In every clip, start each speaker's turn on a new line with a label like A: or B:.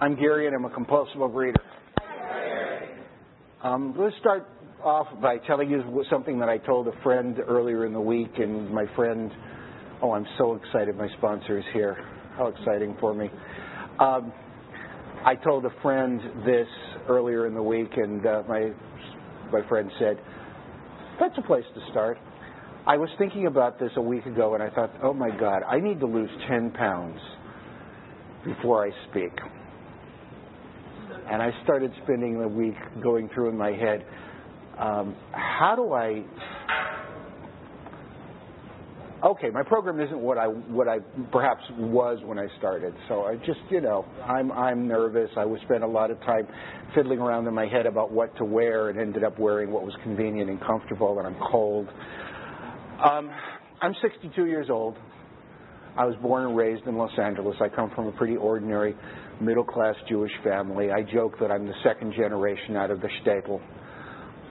A: I'm Gary, and I'm a compulsive overeater. Um, let's start off by telling you something that I told a friend earlier in the week, and my friend, oh, I'm so excited my sponsor is here. How exciting for me. Um, I told a friend this earlier in the week, and uh, my my friend said, "That's a place to start." I was thinking about this a week ago, and I thought, "Oh my God, I need to lose 10 pounds before I speak." And I started spending the week going through in my head, um, how do I okay, my program isn't what I what I perhaps was when I started. So I just, you know, I'm I'm nervous. I would spend a lot of time fiddling around in my head about what to wear, and ended up wearing what was convenient and comfortable. And I'm cold. Um, I'm 62 years old. I was born and raised in Los Angeles. I come from a pretty ordinary middle class Jewish family. I joke that I'm the second generation out of the shtetl,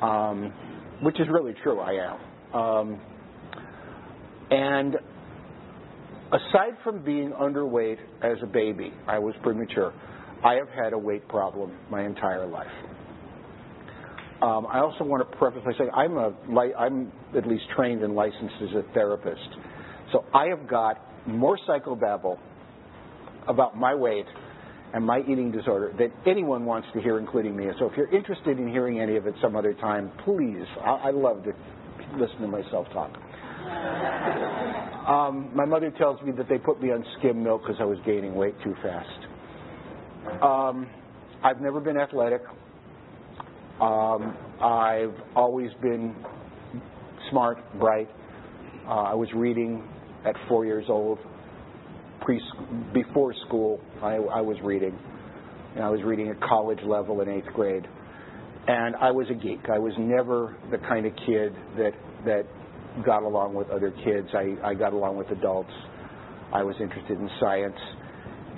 A: um, which is really true. I am. Um, and aside from being underweight as a baby, I was premature. I have had a weight problem my entire life. Um, I also want to preface by saying I'm a I'm at least trained and licensed as a therapist, so I have got more psychobabble about my weight and my eating disorder that anyone wants to hear, including me. So if you're interested in hearing any of it some other time, please, I, I love to listen to myself talk. Um, my mother tells me that they put me on skim milk because I was gaining weight too fast. Um, I've never been athletic. Um, I've always been smart, bright. Uh, I was reading at four years old. Pre- before school, I, I was reading. And I was reading at college level in eighth grade. And I was a geek. I was never the kind of kid that that got along with other kids. I, I got along with adults. I was interested in science.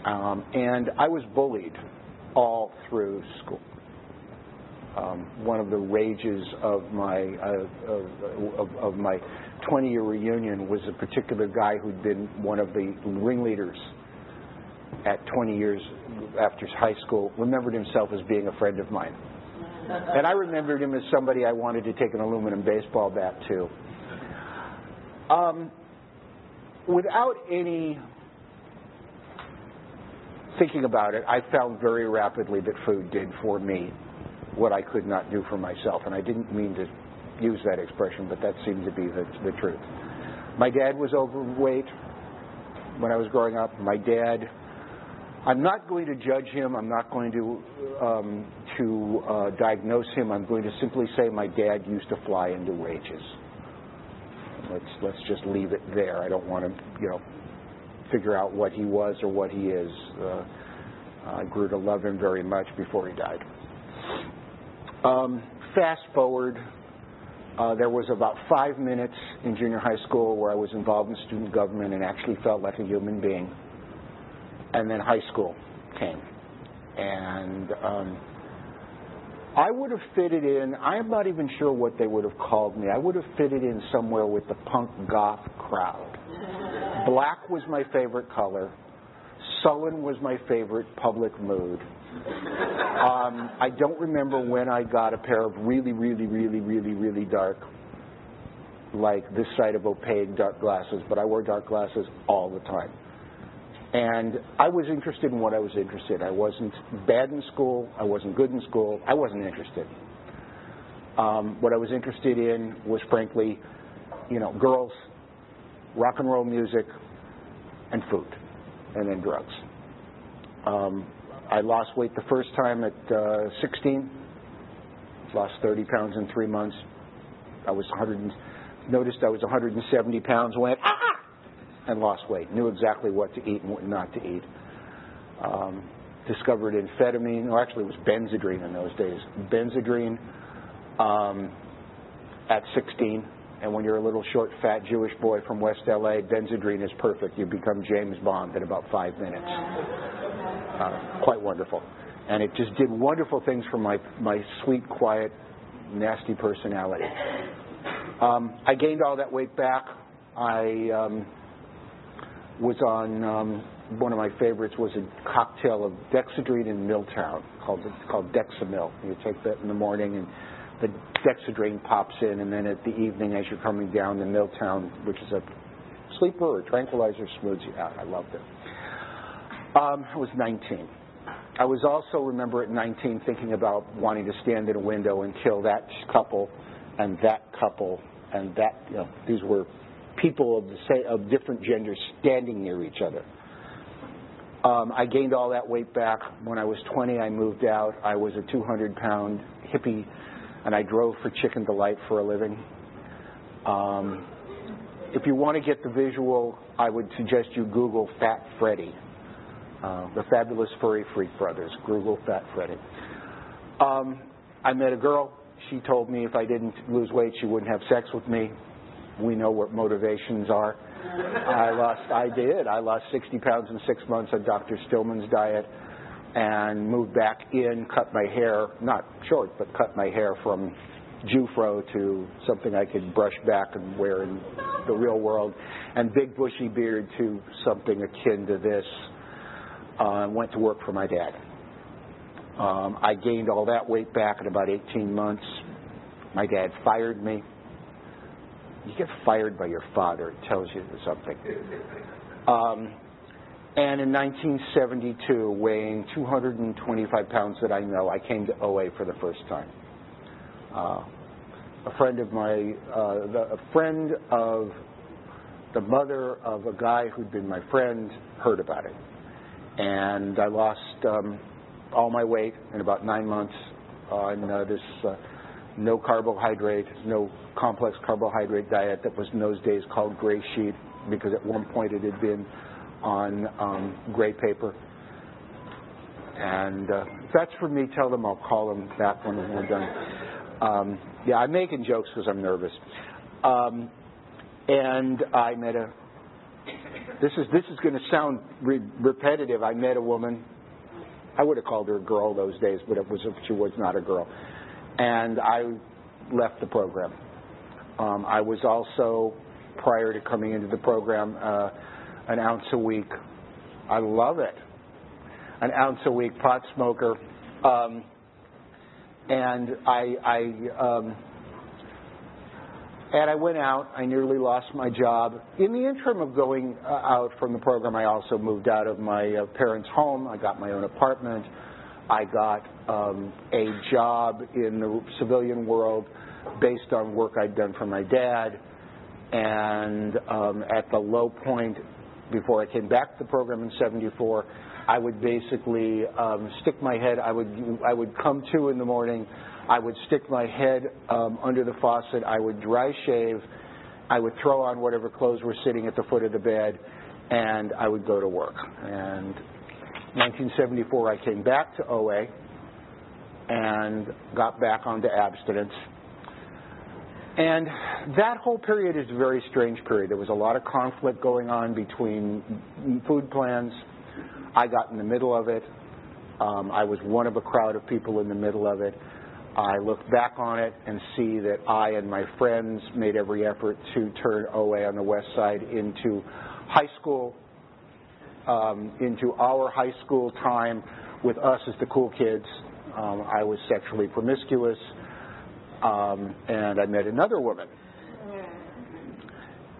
A: Um, and I was bullied all through school. Um, one of the rages of my uh, of, of, of my 20-year reunion was a particular guy who'd been one of the ringleaders at 20 years after high school. Remembered himself as being a friend of mine, and I remembered him as somebody I wanted to take an aluminum baseball bat to. Um, without any thinking about it, I found very rapidly that food did for me what I could not do for myself. And I didn't mean to use that expression, but that seemed to be the, the truth. My dad was overweight when I was growing up. My dad, I'm not going to judge him. I'm not going to um, to uh, diagnose him. I'm going to simply say my dad used to fly into rages. Let's let's just leave it there. I don't want to, you know, figure out what he was or what he is. Uh, I grew to love him very much before he died. Um, fast forward, uh, there was about five minutes in junior high school where I was involved in student government and actually felt like a human being. And then high school came. And um, I would have fitted in, I'm not even sure what they would have called me. I would have fitted in somewhere with the punk goth crowd. Black was my favorite color. Sullen was my favorite public mood. Um, I don't remember when I got a pair of really, really, really, really, really dark, like this side of opaque dark glasses, but I wore dark glasses all the time. And I was interested in what I was interested in. I wasn't bad in school. I wasn't good in school. I wasn't interested. Um, what I was interested in was, frankly, you know, girls, rock and roll music, and food, and then drugs. Um, I lost weight the first time at uh, 16. Lost 30 pounds in three months. I was 100. Noticed I was 170 pounds. Went ah, and lost weight. Knew exactly what to eat and what not to eat. Um, discovered amphetamine, or actually it was Benzedrine in those days. Benzedrine um, at 16. And when you're a little short, fat Jewish boy from West LA, Benzedrine is perfect. You become James Bond in about five minutes. Uh, quite wonderful. And it just did wonderful things for my, my sweet, quiet, nasty personality. Um, I gained all that weight back. I um, was on um, one of my favorites was a cocktail of dexedrine in Miltown called called Dexamyl. You take that in the morning and the dexedrine pops in, and then at the evening, as you're coming down the Miltown, which is a sleeper or tranquilizer, smooths you out. I loved it. Um, I was 19. I was also, remember at 19, thinking about wanting to stand in a window and kill that couple and that couple and that, you know, these were people of, the same, of different genders standing near each other. Um, I gained all that weight back. When I was 20, I moved out. I was a 200 pound hippie, and I drove for Chicken Delight for a living. Um, if you want to get the visual, I would suggest you Google Fat Freddy, uh, the fabulous furry freak brothers. Google Fat Freddy. Um, I met a girl. She told me if I didn't lose weight, she wouldn't have sex with me. We know what motivations are. I lost, I did. I lost 60 pounds in six months on Dr. Stillman's diet and moved back in, cut my hair, not short, but cut my hair from Jewfro to something I could brush back and wear in the real world, and big bushy beard to something akin to this. Uh, went to work for my dad. Um, I gained all that weight back in about 18 months. My dad fired me you get fired by your father. It tells you something. Um, and in 1972, weighing 225 pounds that I know, I came to OA for the first time. Uh, a friend of my, uh, the, a friend of the mother of a guy who'd been my friend heard about it, and I lost um, all my weight in about nine months on uh, this uh, no carbohydrate, no complex carbohydrate diet that was in those days called gray sheet because at one point it had been on um, gray paper. And uh, that's for me, tell them I'll call them back when we're done. Um, yeah, I'm making jokes because I'm nervous. Um, and I met a. This is this is going to sound re- repetitive. I met a woman. I would have called her a girl those days, but it was she was not a girl and I left the program. Um, I was also, prior to coming into the program, uh, an ounce a week. I love it. An ounce a week pot smoker. Um, and I, I um, and I went out. I nearly lost my job. In the interim of going uh, out from the program, I also moved out of my uh, parents' home. I got my own apartment. I got um, a job in the civilian world based on work I'd done for my dad. And um, at the low point, before I came back to the program in '74, I would basically um, stick my head. I would I would come to in the morning. I would stick my head um, under the faucet. I would dry shave. I would throw on whatever clothes were sitting at the foot of the bed, and I would go to work. And 1974, I came back to OA and got back onto abstinence. And that whole period is a very strange period. There was a lot of conflict going on between food plans. I got in the middle of it. Um, I was one of a crowd of people in the middle of it. I look back on it and see that I and my friends made every effort to turn OA on the west side into high school um, into our high school time with us as the cool kids. Um, I was sexually promiscuous, um, and I met another woman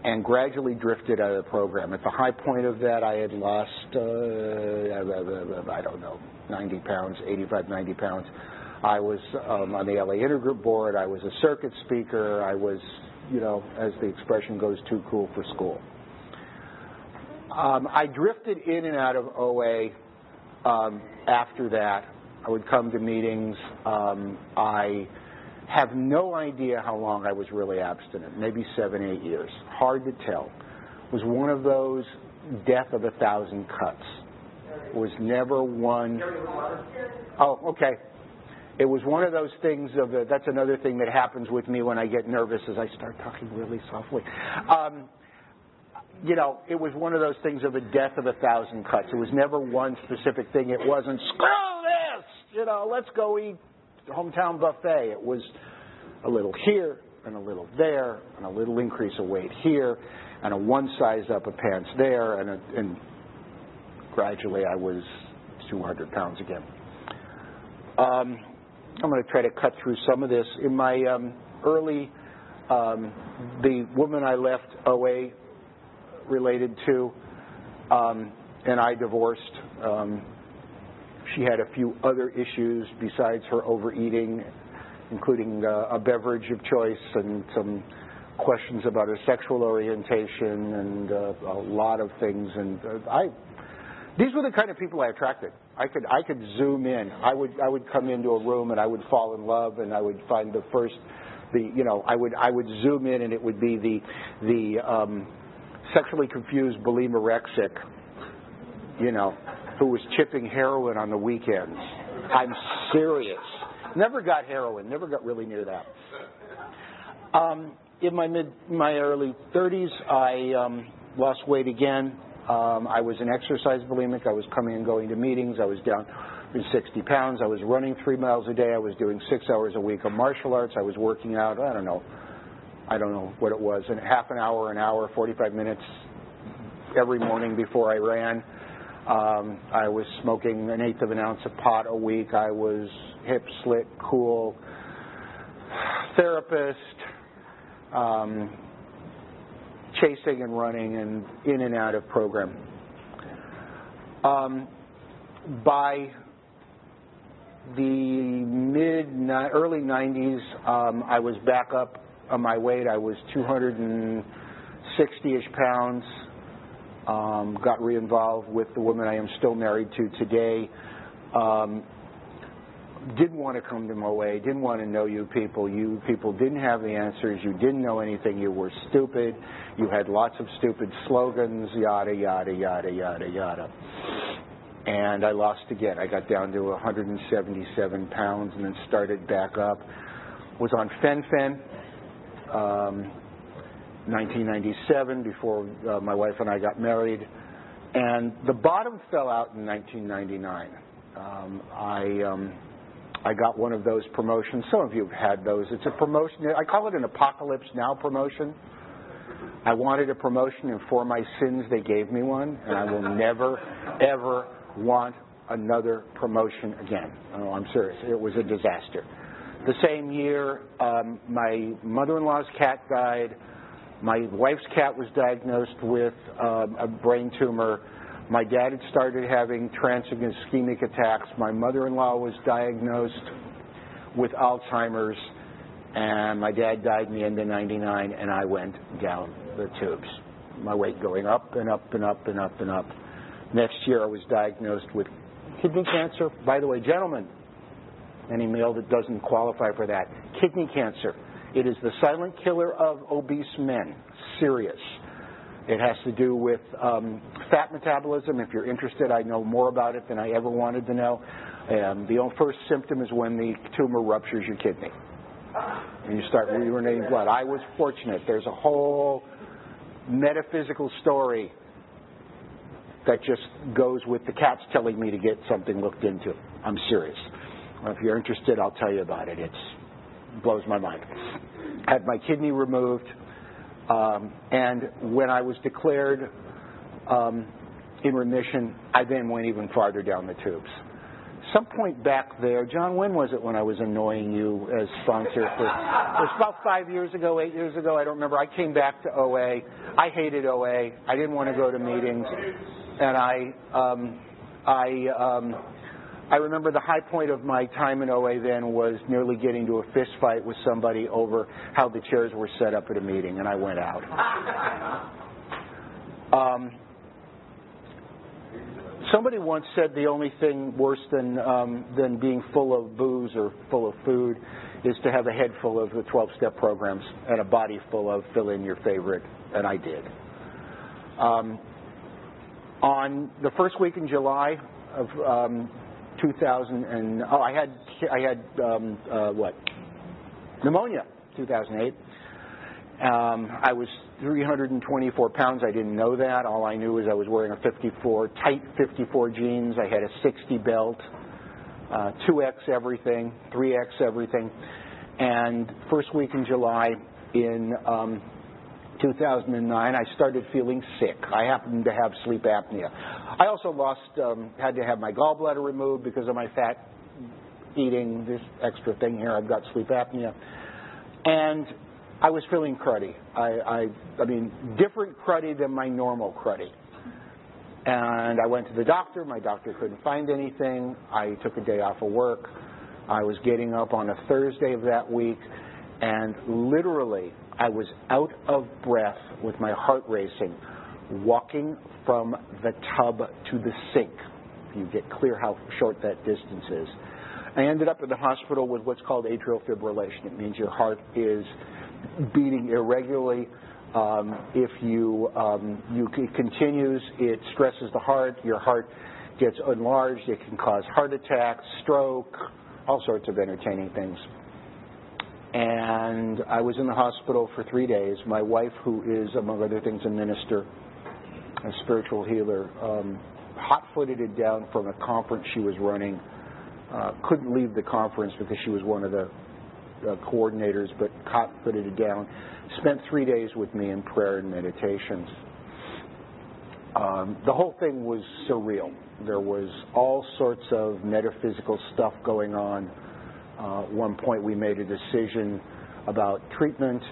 A: and gradually drifted out of the program. At the high point of that, I had lost, uh, I don't know, 90 pounds, 85, 90 pounds. I was um, on the LA Intergroup board. I was a circuit speaker. I was, you know, as the expression goes, too cool for school. Um, I drifted in and out of OA um, after that. I would come to meetings. Um, I have no idea how long I was really abstinent, maybe seven, eight years. Hard to tell. It was one of those death of a thousand cuts. It was never one. Oh, okay. It was one of those things of the, that's another thing that happens with me when I get nervous is I start talking really softly. Um, you know, it was one of those things of a death of a thousand cuts. It was never one specific thing. It wasn't screw this, you know, let's go eat hometown buffet. It was a little here and a little there and a little increase of weight here and a one size up of pants there and, a, and gradually I was 200 pounds again. Um, I'm going to try to cut through some of this. In my um, early, um, the woman I left OA related to, um, and I divorced. Um, she had a few other issues besides her overeating, including uh, a beverage of choice and some questions about her sexual orientation and uh, a lot of things. And uh, I, these were the kind of people I attracted. I could I could zoom in. I would I would come into a room and I would fall in love and I would find the first, the you know I would I would zoom in and it would be the the um, sexually confused bulimarexic, you know, who was chipping heroin on the weekends. I'm serious. Never got heroin. Never got really near that. Um, in my mid, my early 30s, I um, lost weight again. Um, I was an exercise bulimic. I was coming and going to meetings. I was down in 60 pounds. I was running three miles a day. I was doing six hours a week of martial arts. I was working out. I don't know. I don't know what it was. And half an hour, an hour, 45 minutes every morning before I ran. Um, I was smoking an eighth of an ounce of pot a week. I was hip, slit, cool, therapist, um, chasing and running and in and out of program. Um, by the mid early 90s, um, I was back up on my weight. I was 260ish pounds. Um, got re-involved with the woman I am still married to today. Um, didn't want to come to MOA, didn't want to know you people. You people didn't have the answers. You didn't know anything. You were stupid. You had lots of stupid slogans, yada, yada, yada, yada, yada. And I lost again. I got down to 177 pounds and then started back up. Was on fen-phen, um, 1997, before uh, my wife and I got married. And the bottom fell out in 1999. Um, I um, I got one of those promotions. Some of you have had those. It's a promotion. I call it an apocalypse now promotion. I wanted a promotion, and for my sins, they gave me one, and I will never, ever want another promotion again. Oh, I'm serious. It was a disaster. The same year, um, my mother-in-law's cat died. My wife's cat was diagnosed with um, a brain tumor my dad had started having transient ischemic attacks. My mother-in-law was diagnosed with Alzheimer's, and my dad died in the end of 99, and I went down the tubes. My weight going up and up and up and up and up. Next year, I was diagnosed with kidney cancer. By the way, gentlemen, any male that doesn't qualify for that, kidney cancer. It is the silent killer of obese men. Serious. It has to do with um, fat metabolism. If you're interested, I know more about it than I ever wanted to know. Um, the first symptom is when the tumor ruptures your kidney and you start urinating blood. I was fortunate. There's a whole metaphysical story that just goes with the cats telling me to get something looked into. I'm serious. If you're interested, I'll tell you about it. It blows my mind. Had my kidney removed. Um, and when I was declared um, in remission, I then went even farther down the tubes. Some point back there, John, when was it when I was annoying you as sponsor? For, it was about five years ago, eight years ago, I don't remember. I came back to OA. I hated OA. I didn't want to go to meetings. And I, um, I, um, I remember the high point of my time in OA then was nearly getting to a fist fight with somebody over how the chairs were set up at a meeting, and I went out. Um, somebody once said the only thing worse than um, than being full of booze or full of food is to have a head full of the 12-step programs and a body full of fill in your favorite, and I did. Um, on the first week in July of um, 2000 and oh, I had I had um, uh, what pneumonia 2008. Um, I was 324 pounds. I didn't know that. All I knew was I was wearing a 54 tight 54 jeans. I had a 60 belt, uh, 2x everything, 3x everything. And first week in July in um, 2009, I started feeling sick. I happened to have sleep apnea. I also lost, um, had to have my gallbladder removed because of my fat eating. This extra thing here, I've got sleep apnea, and I was feeling cruddy. I, I, I mean, different cruddy than my normal cruddy. And I went to the doctor. My doctor couldn't find anything. I took a day off of work. I was getting up on a Thursday of that week, and literally, I was out of breath with my heart racing, walking from the tub to the sink. You get clear how short that distance is. I ended up in the hospital with what's called atrial fibrillation. It means your heart is beating irregularly. Um, if you, um, you it continues, it stresses the heart. Your heart gets enlarged. It can cause heart attacks, stroke, all sorts of entertaining things. And I was in the hospital for three days. My wife, who is, among other things, a minister, a spiritual healer, um, hot-footed it down from a conference she was running. Uh, couldn't leave the conference because she was one of the uh, coordinators, but hot-footed it down. Spent three days with me in prayer and meditations. Um, the whole thing was surreal. There was all sorts of metaphysical stuff going on. Uh, one point, we made a decision about treatment.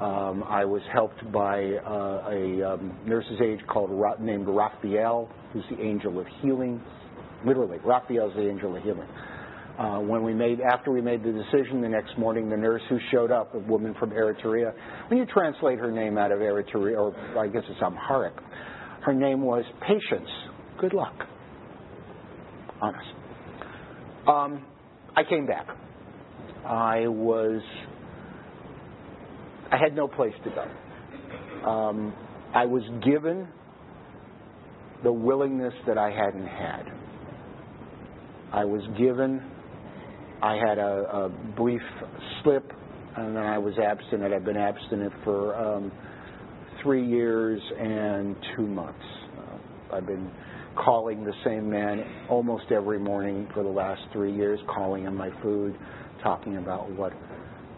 A: Um, I was helped by uh, a um, nurse's aide called named Raphael, who's the angel of healing. Literally, Raphael's the angel of healing. Uh, when we made, after we made the decision, the next morning, the nurse who showed up, a woman from Eritrea, when you translate her name out of Eritrea, or I guess it's Amharic, her name was Patience. Good luck. Honest. Um, I came back. I was, I had no place to go. Um, I was given the willingness that I hadn't had. I was given, I had a, a brief slip, and then I was abstinent. I've been abstinent for um, three years and two months. Uh, I've been calling the same man almost every morning for the last three years, calling him my food, talking about what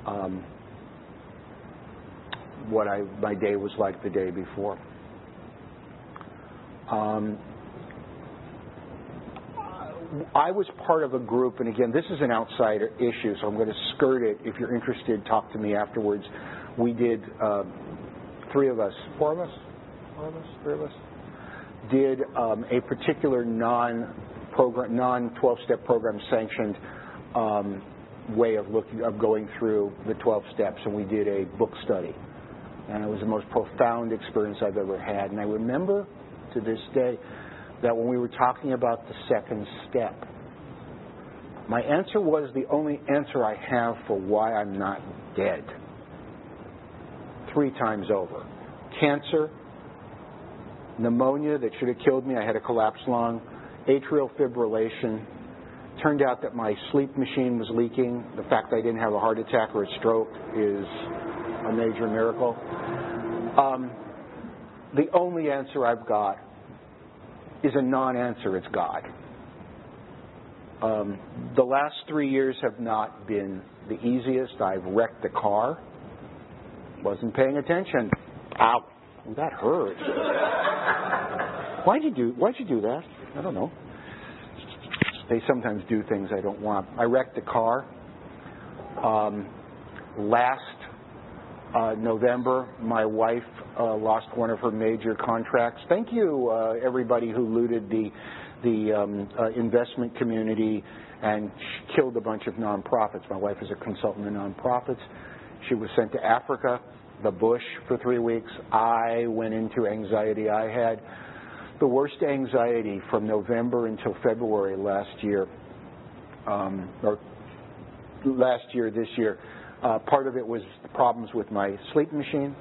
A: um, what I my day was like the day before. Um, I was part of a group, and again, this is an outsider issue, so I'm going to skirt it. If you're interested, talk to me afterwards. We did uh, three of us, four of us, four of us, three of us, did um, a particular non-program, non-12-step program sanctioned um, way of looking of going through the 12 steps, and we did a book study, and it was the most profound experience I've ever had. And I remember to this day that when we were talking about the second step, my answer was the only answer I have for why I'm not dead. Three times over. Cancer, pneumonia that should have killed me, I had a collapsed lung, atrial fibrillation. Turned out that my sleep machine was leaking. The fact I didn't have a heart attack or a stroke is a major miracle. Um, the only answer I've got is a non answer it's God. Um, the last three years have not been the easiest. I've wrecked the car, wasn't paying attention. Ow, that hurt. Why'd you do? Why'd you do that? I don't know. They sometimes do things I don't want. I wrecked the car. Um, last uh, November, my wife uh, lost one of her major contracts. Thank you, uh, everybody who looted the the um, uh, investment community and killed a bunch of nonprofits. My wife is a consultant in nonprofits. She was sent to Africa, the bush, for three weeks. I went into anxiety. I had the worst anxiety from November until February last year, um, or last year, this year. Uh, part of it was problems with my sleep machine.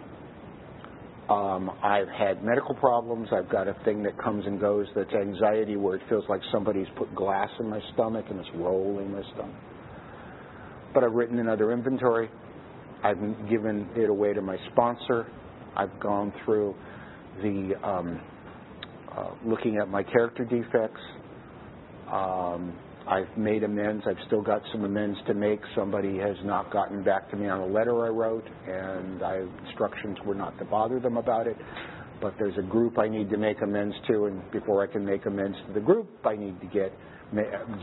A: Um, I've had medical problems. I've got a thing that comes and goes that's anxiety where it feels like somebody's put glass in my stomach and it's rolling my stomach. But I've written another inventory. I've given it away to my sponsor. I've gone through the um, uh, looking at my character defects. Um, I've made amends. I've still got some amends to make. Somebody has not gotten back to me on a letter I wrote, and I, instructions were not to bother them about it. but there's a group I need to make amends to, and before I can make amends to the group, I need to get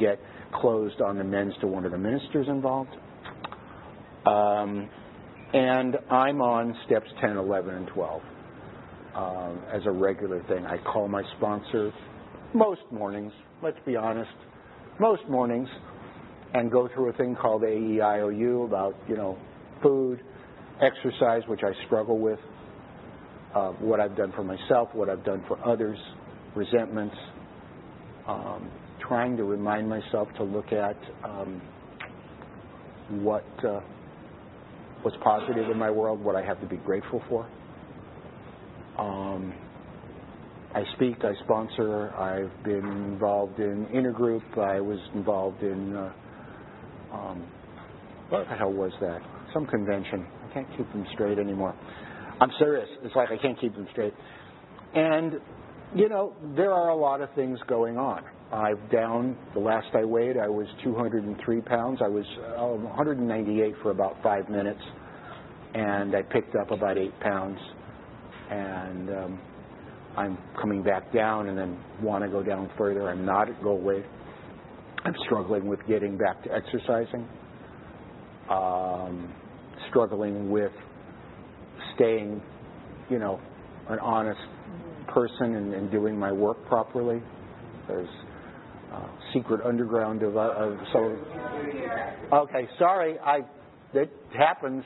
A: get closed on amends to one of the ministers involved. Um, and I'm on steps 10, 11, and 12 um, as a regular thing. I call my sponsor most mornings, let's be honest, most mornings, and go through a thing called AEIOU about, you know, food, exercise, which I struggle with, uh, what I've done for myself, what I've done for others, resentments, um, trying to remind myself to look at um, what uh, what's positive in my world, what I have to be grateful for. Um, I speak, I sponsor, I've been involved in intergroup, I was involved in, uh, um, what the hell was that? Some convention. I can't keep them straight anymore. I'm serious. It's like I can't keep them straight. And, you know, there are a lot of things going on. I've down, the last I weighed, I was 203 pounds. I was uh, 198 for about five minutes, and I picked up about eight pounds. And um, I'm coming back down and then want to go down further. I'm not at goal weight. I'm struggling with getting back to exercising, um, struggling with staying, you know, an honest person and, and doing my work properly. There's secret underground of, uh, of so. Okay, sorry, I it happens.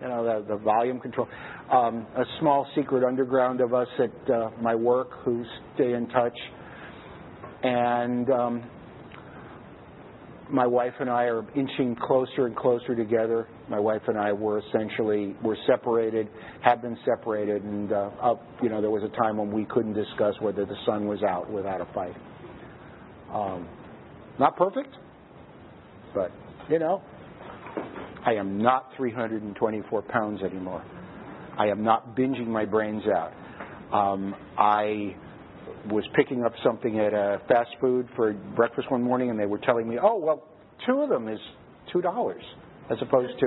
A: You know the, the volume control. Um, a small secret underground of us at uh, my work who stay in touch, and um, my wife and I are inching closer and closer together. My wife and I were essentially were separated, have been separated, and uh, up, you know there was a time when we couldn't discuss whether the sun was out without a fight. Um, not perfect, but you know, I am not 324 pounds anymore. I am not binging my brains out. Um, I was picking up something at a fast food for breakfast one morning, and they were telling me, "Oh, well, two of them is two dollars." As opposed to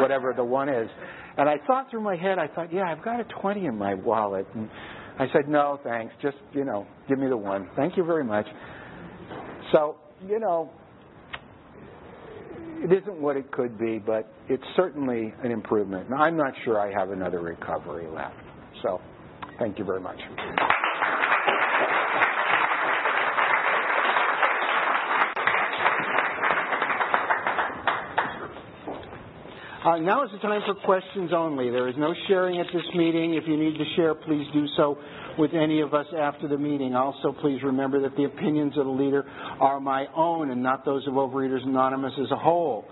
A: whatever the one is. And I thought through my head, I thought, yeah, I've got a 20 in my wallet. And I said, no, thanks. Just, you know, give me the one. Thank you very much. So, you know, it isn't what it could be, but it's certainly an improvement. And I'm not sure I have another recovery left. So, thank you very much. Uh, now is the time for questions only. There is no sharing at this meeting. If you need to share, please do so with any of us after the meeting. Also, please remember that the opinions of the leader are my own and not those of Overeaters Anonymous as a whole.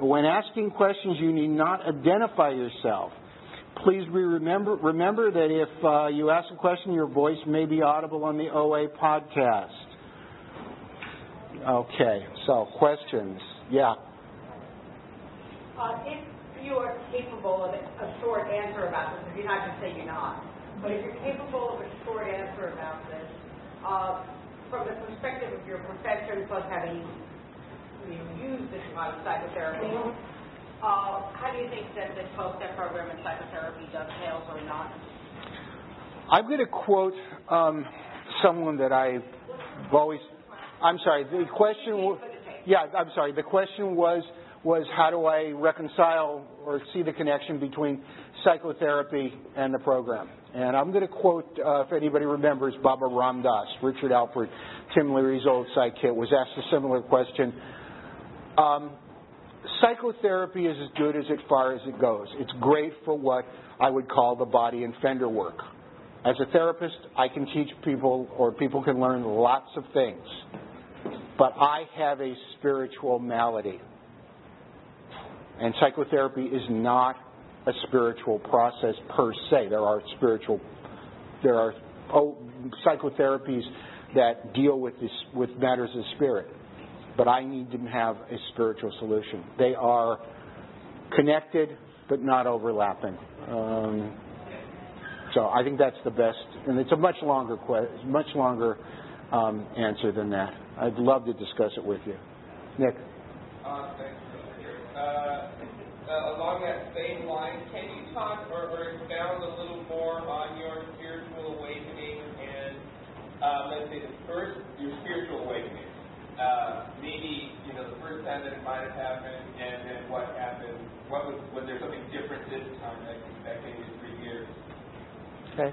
A: When asking questions, you need not identify yourself. Please remember, remember that if uh, you ask a question, your voice may be audible on the OA podcast. Okay, so questions. Yeah.
B: Uh, if you are capable of a short answer about this, if you're not going to say you're not, but if you're capable of a short answer about this, uh, from the perspective of your profession, plus having you know, used this amount of psychotherapy, uh, how do you think that the 12-step program in psychotherapy dovetails or not?
A: I'm going to quote um, someone that I've always. I'm sorry. The question. Was, yeah, I'm sorry. The question was was how do I reconcile or see the connection between psychotherapy and the program? And I'm going to quote, uh, if anybody remembers, Baba Ram Dass, Richard Alpert, Tim Leary's old sidekick, was asked a similar question. Um, psychotherapy is as good as it far as it goes. It's great for what I would call the body and fender work. As a therapist, I can teach people, or people can learn lots of things. But I have a spiritual malady. And psychotherapy is not a spiritual process per se. There are spiritual, there are oh, psychotherapies that deal with this, with matters of spirit, but I need to have a spiritual solution. They are connected but not overlapping. Um, so I think that's the best, and it's a much longer que- much longer um, answer than that. I'd love to discuss it with you, Nick.
C: Uh, uh, along that same line, can you talk or, or expound a little more on your spiritual awakening and uh, let's say the first your spiritual awakening? Uh, maybe you know the first time that it might have happened, and then what happened. What was was there something different this time that that came in three years?
A: Okay.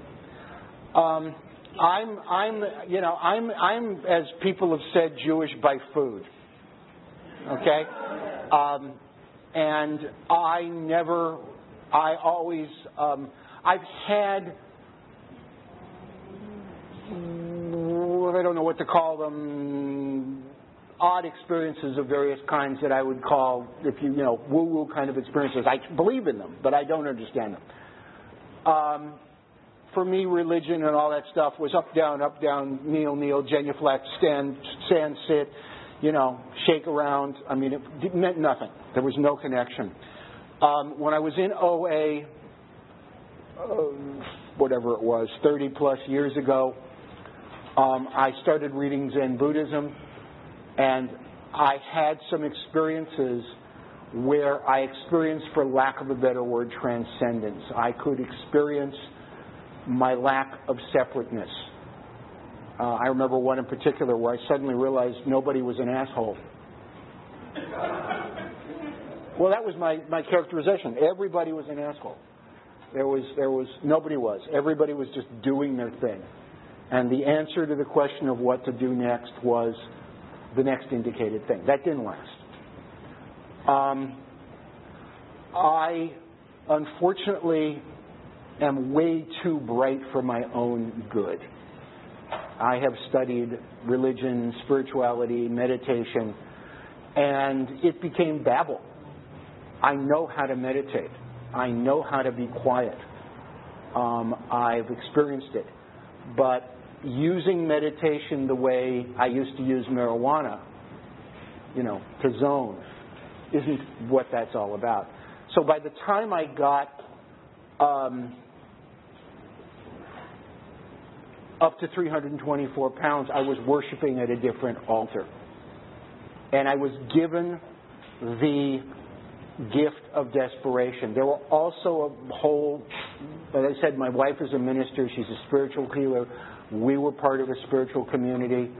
A: Um, I'm I'm you know I'm I'm as people have said Jewish by food. Okay. Um, and I never, I always, um, I've had, I don't know what to call them, odd experiences of various kinds that I would call, if you, you know, woo-woo kind of experiences. I believe in them, but I don't understand them. Um, for me, religion and all that stuff was up, down, up, down, kneel, kneel, genuflect, stand, stand, sit you know, shake around. I mean, it meant nothing. There was no connection. Um, when I was in OA, uh, whatever it was, 30 plus years ago, um, I started reading Zen Buddhism, and I had some experiences where I experienced, for lack of a better word, transcendence. I could experience my lack of separateness. Uh, I remember one in particular where I suddenly realized nobody was an asshole. well, that was my, my characterization. Everybody was an asshole. There was, there was, nobody was. Everybody was just doing their thing. And the answer to the question of what to do next was the next indicated thing. That didn't last. Um, I, unfortunately, am way too bright for my own good. I have studied religion, spirituality, meditation, and it became babble. I know how to meditate. I know how to be quiet. Um, I've experienced it. But using meditation the way I used to use marijuana, you know, to zone, isn't what that's all about. So by the time I got um, up to 324 pounds, I was worshiping at a different altar. And I was given the gift of desperation. There were also a whole, as I said, my wife is a minister, she's a spiritual healer. We were part of a spiritual community.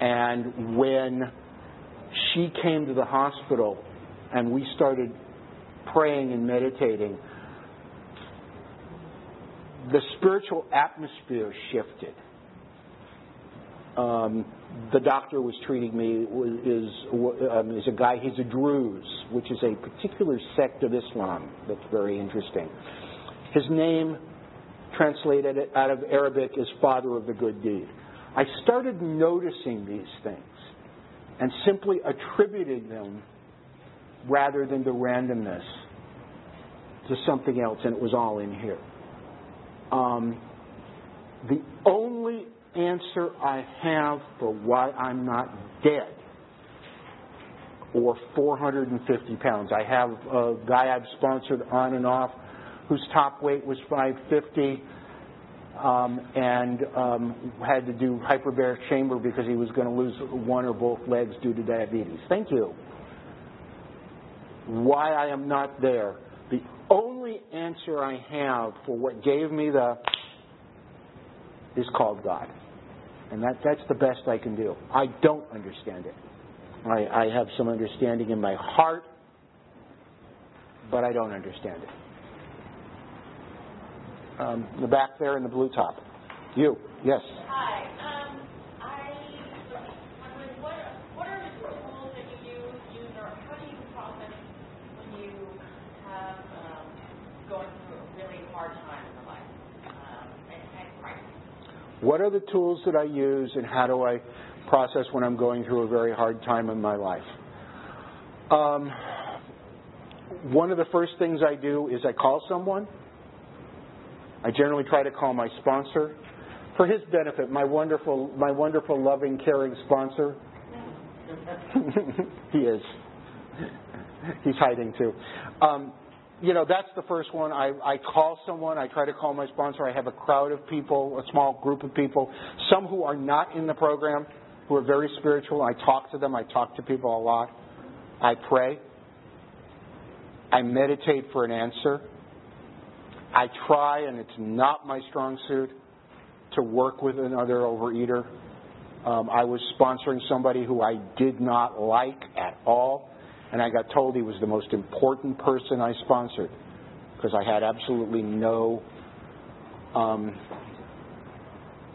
A: And when she came to the hospital and we started praying and meditating, the spiritual atmosphere shifted. Um, the doctor was treating me is um, is a guy. He's a Druze, which is a particular sect of Islam that's very interesting. His name, translated out of Arabic, is Father of the Good Deed. I started noticing these things and simply attributing them rather than the randomness to something else, and it was all in here. Um, the only answer I have for why I'm not dead or 450 pounds. I have a guy I've sponsored on and off whose top weight was 550 um, and um, had to do hyperbaric chamber because he was going to lose one or both legs due to diabetes. Thank you. Why I am not there the only answer I have for what gave me the is called God. And that, that's the best I can do. I don't understand it. I, I have some understanding in my heart, but I don't understand it. Um, the back there in the blue top. You, yes.
D: Hi.
A: What are the tools that I use, and how do I process when I'm going through a very hard time in my life? Um, one of the first things I do is I call someone. I generally try to call my sponsor for his benefit. My wonderful, my wonderful, loving, caring sponsor. he is. He's hiding too. Um, you know, that's the first one. I, I call someone. I try to call my sponsor. I have a crowd of people, a small group of people, some who are not in the program, who are very spiritual. I talk to them. I talk to people a lot. I pray. I meditate for an answer. I try, and it's not my strong suit, to work with another overeater. Um, I was sponsoring somebody who I did not like at all, and I got told he was the most important person I sponsored because I had absolutely no, um,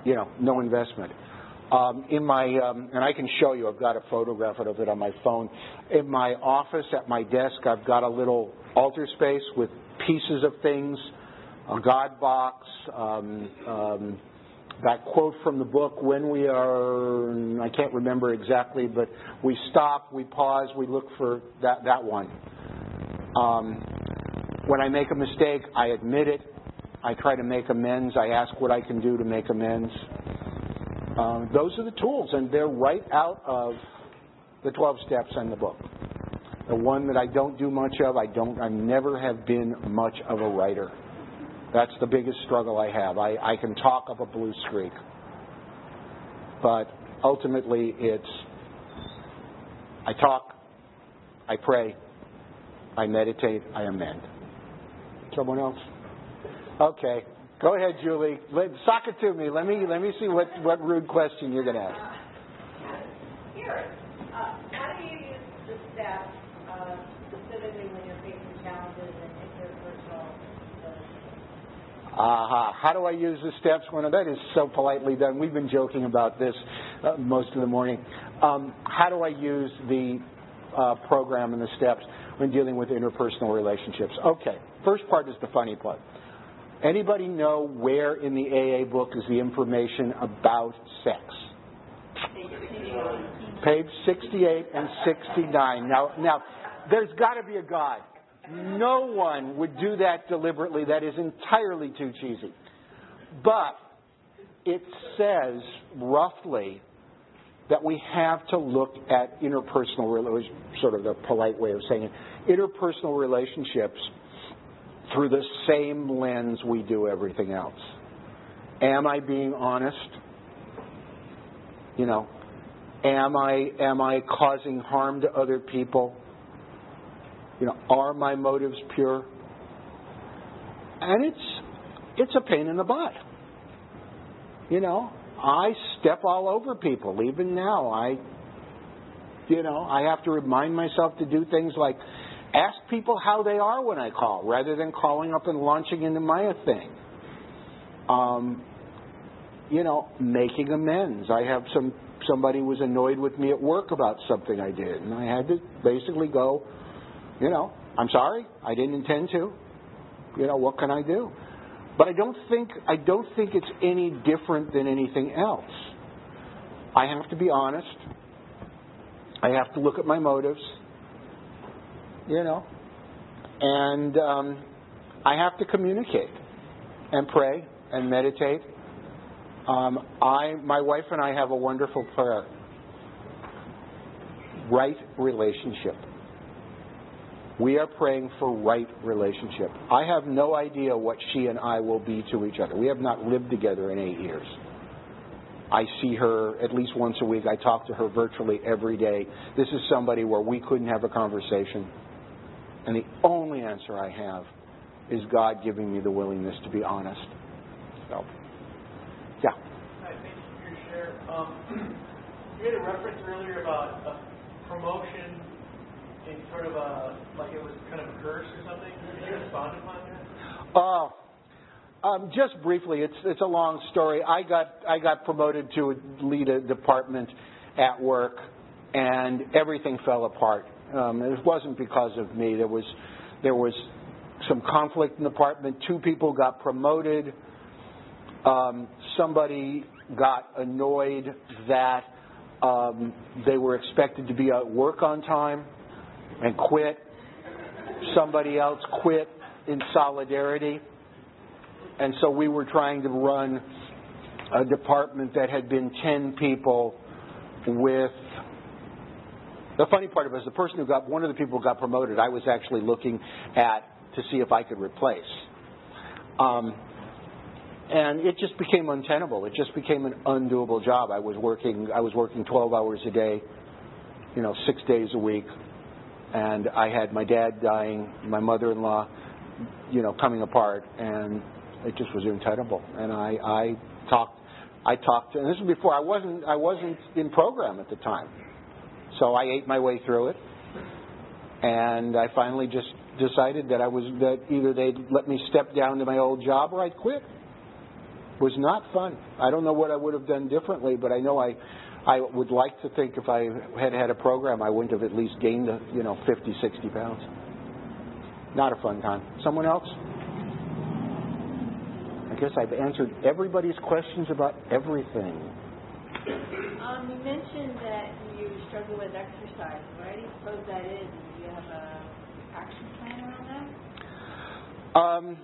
A: you know, no investment. Um, in my, um, and I can show you, I've got a photograph of it on my phone. In my office at my desk, I've got a little altar space with pieces of things, a God box, um, um, that quote from the book, when we are, I can't remember exactly, but we stop, we pause, we look for that, that one. Um, when I make a mistake, I admit it. I try to make amends. I ask what I can do to make amends. Um, those are the tools, and they're right out of the 12 steps in the book. The one that I don't do much of, I don't, I never have been much of a writer. That's the biggest struggle I have. I, I can talk of a blue streak, but ultimately it's I talk, I pray, I meditate, I amend. Someone else? Okay. Go ahead, Julie. Let, sock it to me. Let me let me see what, what rude question you're going to ask.
B: Here, uh, how do you use the steps uh, specifically when you're facing challenges and interpersonal relationships?
A: Aha. How do I use the steps? When that is so politely done. We've been joking about this uh, most of the morning. Um, how do I use the uh, program and the steps when dealing with interpersonal relationships? Okay. First part is the funny part. Anybody know where in the AA book is the information about sex? Page 68 and 69. Now, now, there's got to be a God. No one would do that deliberately. That is entirely too cheesy. But it says roughly that we have to look at interpersonal, sort of the polite way of saying it, interpersonal relationships through the same lens we do everything else. Am I being honest? You know, am I am I causing harm to other people? You know, are my motives pure? And it's it's a pain in the butt. You know, I step all over people even now. I you know, I have to remind myself to do things like ask people how they are when I call, rather than calling up and launching into my thing. Um, you know, making amends. I have some somebody was annoyed with me at work about something I did, and I had to basically go, you know, I'm sorry, I didn't intend to. You know, what can I do? But I don't think I don't think it's any different than anything else. I have to be honest. I have to look at my motives you know. And um, I have to communicate and pray and meditate. Um, I, my wife and I have a wonderful prayer. Right relationship. We are praying for right relationship. I have no idea what she and I will be to each other. We have not lived together in eight years. I see her at least once a week. I talk to her virtually every day. This is somebody where we couldn't have a conversation and the only answer I have is God giving me the willingness to be honest. So, yeah.
D: Hi, thank you for your share. Um, you made a reference earlier about a promotion in sort of a, like it was kind of a curse or something. Could you respond upon that?
A: Oh, um, just briefly, it's it's a long story. I got I got promoted to lead a department at work, and everything fell apart. Um, it wasn't because of me. There was there was some conflict in the department. Two people got promoted. Um, somebody got annoyed that um, they were expected to be at work on time and quit. Somebody else quit in solidarity. And so we were trying to run a department that had been 10 people with the funny part of it is the person who got one of the people who got promoted, I was actually looking at to see if I could replace. Um, and it just became untenable. It just became an undoable job. I was working I was working 12 hours a day, you know, 6 days a week. And I had my dad dying, my mother-in-law, you know, coming apart, and it just was untenable. And I, I talked, I talked, and this was before I wasn't, I wasn't in program at the time, so I ate my way through it, and I finally just decided that I was that either they'd let me step down to my old job or I'd quit. It was not fun. I don't know what I would have done differently, but I know I I would like to think if I had had a program, I wouldn't have at least gained, you know, 50, 60 pounds. Not a fun time. Someone else? I guess I've answered everybody's questions about everything.
E: Um, you mentioned that you struggle with exercise. Why do you suppose that is? Do you have a action plan around that?
A: Um,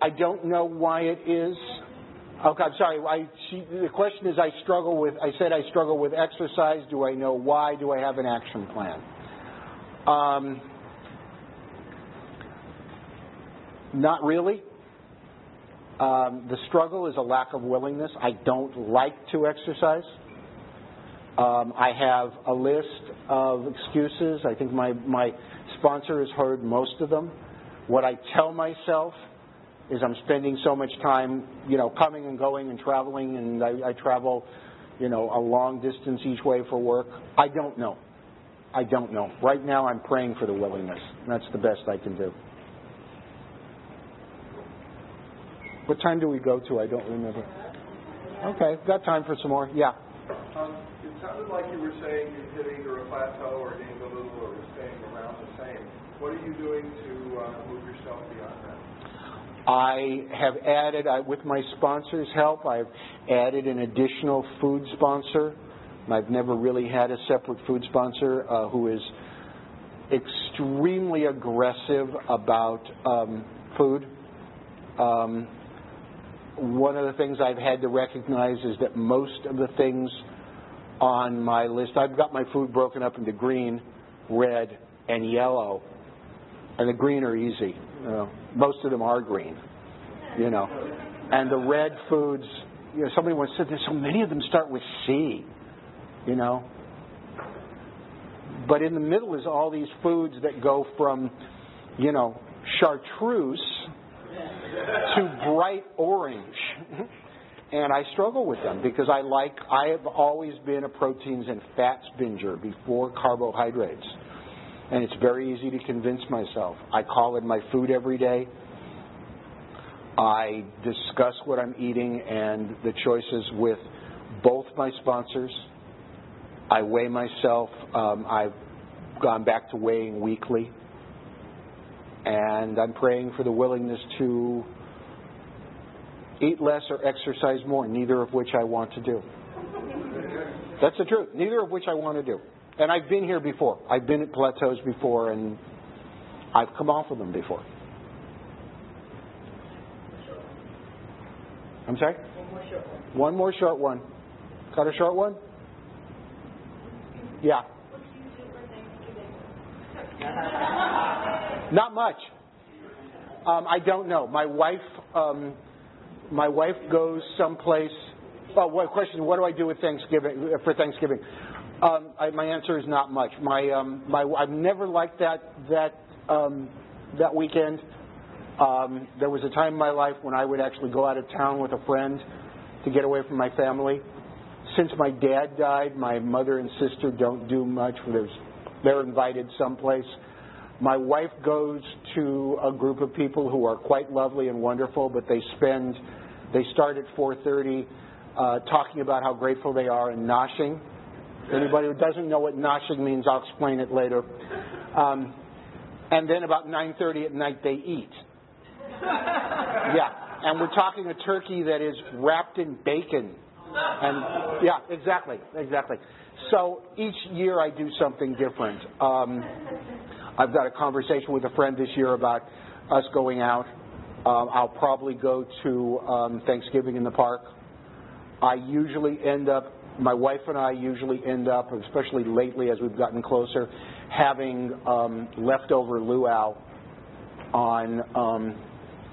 A: I don't know why it is. Okay, I'm sorry. I, she, the question is, I struggle with. I said I struggle with exercise. Do I know why? Do I have an action plan? Um, not really. Um, the struggle is a lack of willingness. I don't like to exercise. Um, I have a list of excuses. I think my, my sponsor has heard most of them. What I tell myself is I'm spending so much time, you know, coming and going and traveling, and I, I travel, you know, a long distance each way for work. I don't know. I don't know. Right now, I'm praying for the willingness. That's the best I can do. What time do we go to? I don't remember. Okay, got time for some more. Yeah.
F: Um, it sounded like you were saying you hit either a plateau or gained a little or staying around the same. What are you doing to uh, move yourself beyond?
A: I have added, I, with my sponsor's help, I've added an additional food sponsor. I've never really had a separate food sponsor uh, who is extremely aggressive about um, food. Um, one of the things I've had to recognize is that most of the things on my list, I've got my food broken up into green, red, and yellow, and the green are easy. You know, most of them are green, you know, and the red foods. You know, somebody once said there's so many of them start with C, you know. But in the middle is all these foods that go from, you know, chartreuse to bright orange. And I struggle with them because I like, I have always been a proteins and fats binger before carbohydrates. And it's very easy to convince myself. I call it my food every day. I discuss what I'm eating and the choices with both my sponsors. I weigh myself. Um, I've gone back to weighing weekly and I'm praying for the willingness to eat less or exercise more, neither of which I want to do. That's the truth. Neither of which I want to do. And I've been here before. I've been at plateaus before, and I've come off of them before. I'm sorry? One more short one. Got a short one? Yeah.
E: Do you do for Thanksgiving?
A: Not much. Um, I don't know. My wife, um, my wife goes someplace. Oh, what question? What do I do with Thanksgiving for Thanksgiving? Um, I, my answer is not much. My, um, my, I've never liked that that um, that weekend. Um, there was a time in my life when I would actually go out of town with a friend to get away from my family. Since my dad died, my mother and sister don't do much. There's, they're invited someplace. My wife goes to a group of people who are quite lovely and wonderful, but they spend, they start at 4:30 uh, talking about how grateful they are and noshing. Anybody who doesn't know what noshing means, I'll explain it later. Um, and then about 9:30 at night they eat. Yeah, and we're talking a turkey that is wrapped in bacon. And yeah, exactly, exactly. So each year I do something different. Um, I've got a conversation with a friend this year about us going out. Um, I'll probably go to um, Thanksgiving in the park. I usually end up, my wife and I usually end up, especially lately as we've gotten closer, having um, leftover luau on um,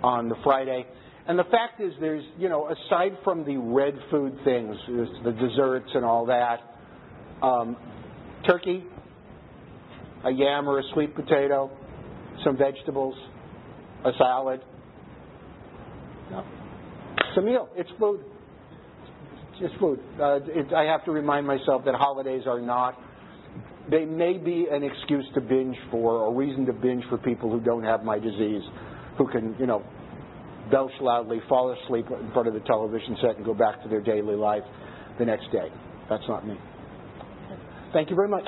A: on the Friday. And the fact is, there's you know, aside from the red food things, the desserts and all that, um, turkey, a yam or a sweet potato, some vegetables, a salad. It's a meal. It's food. It's food. Uh, it, I have to remind myself that holidays are not. They may be an excuse to binge for, or reason to binge for people who don't have my disease, who can, you know, belch loudly, fall asleep in front of the television set, and go back to their daily life the next day. That's not me. Thank you very much.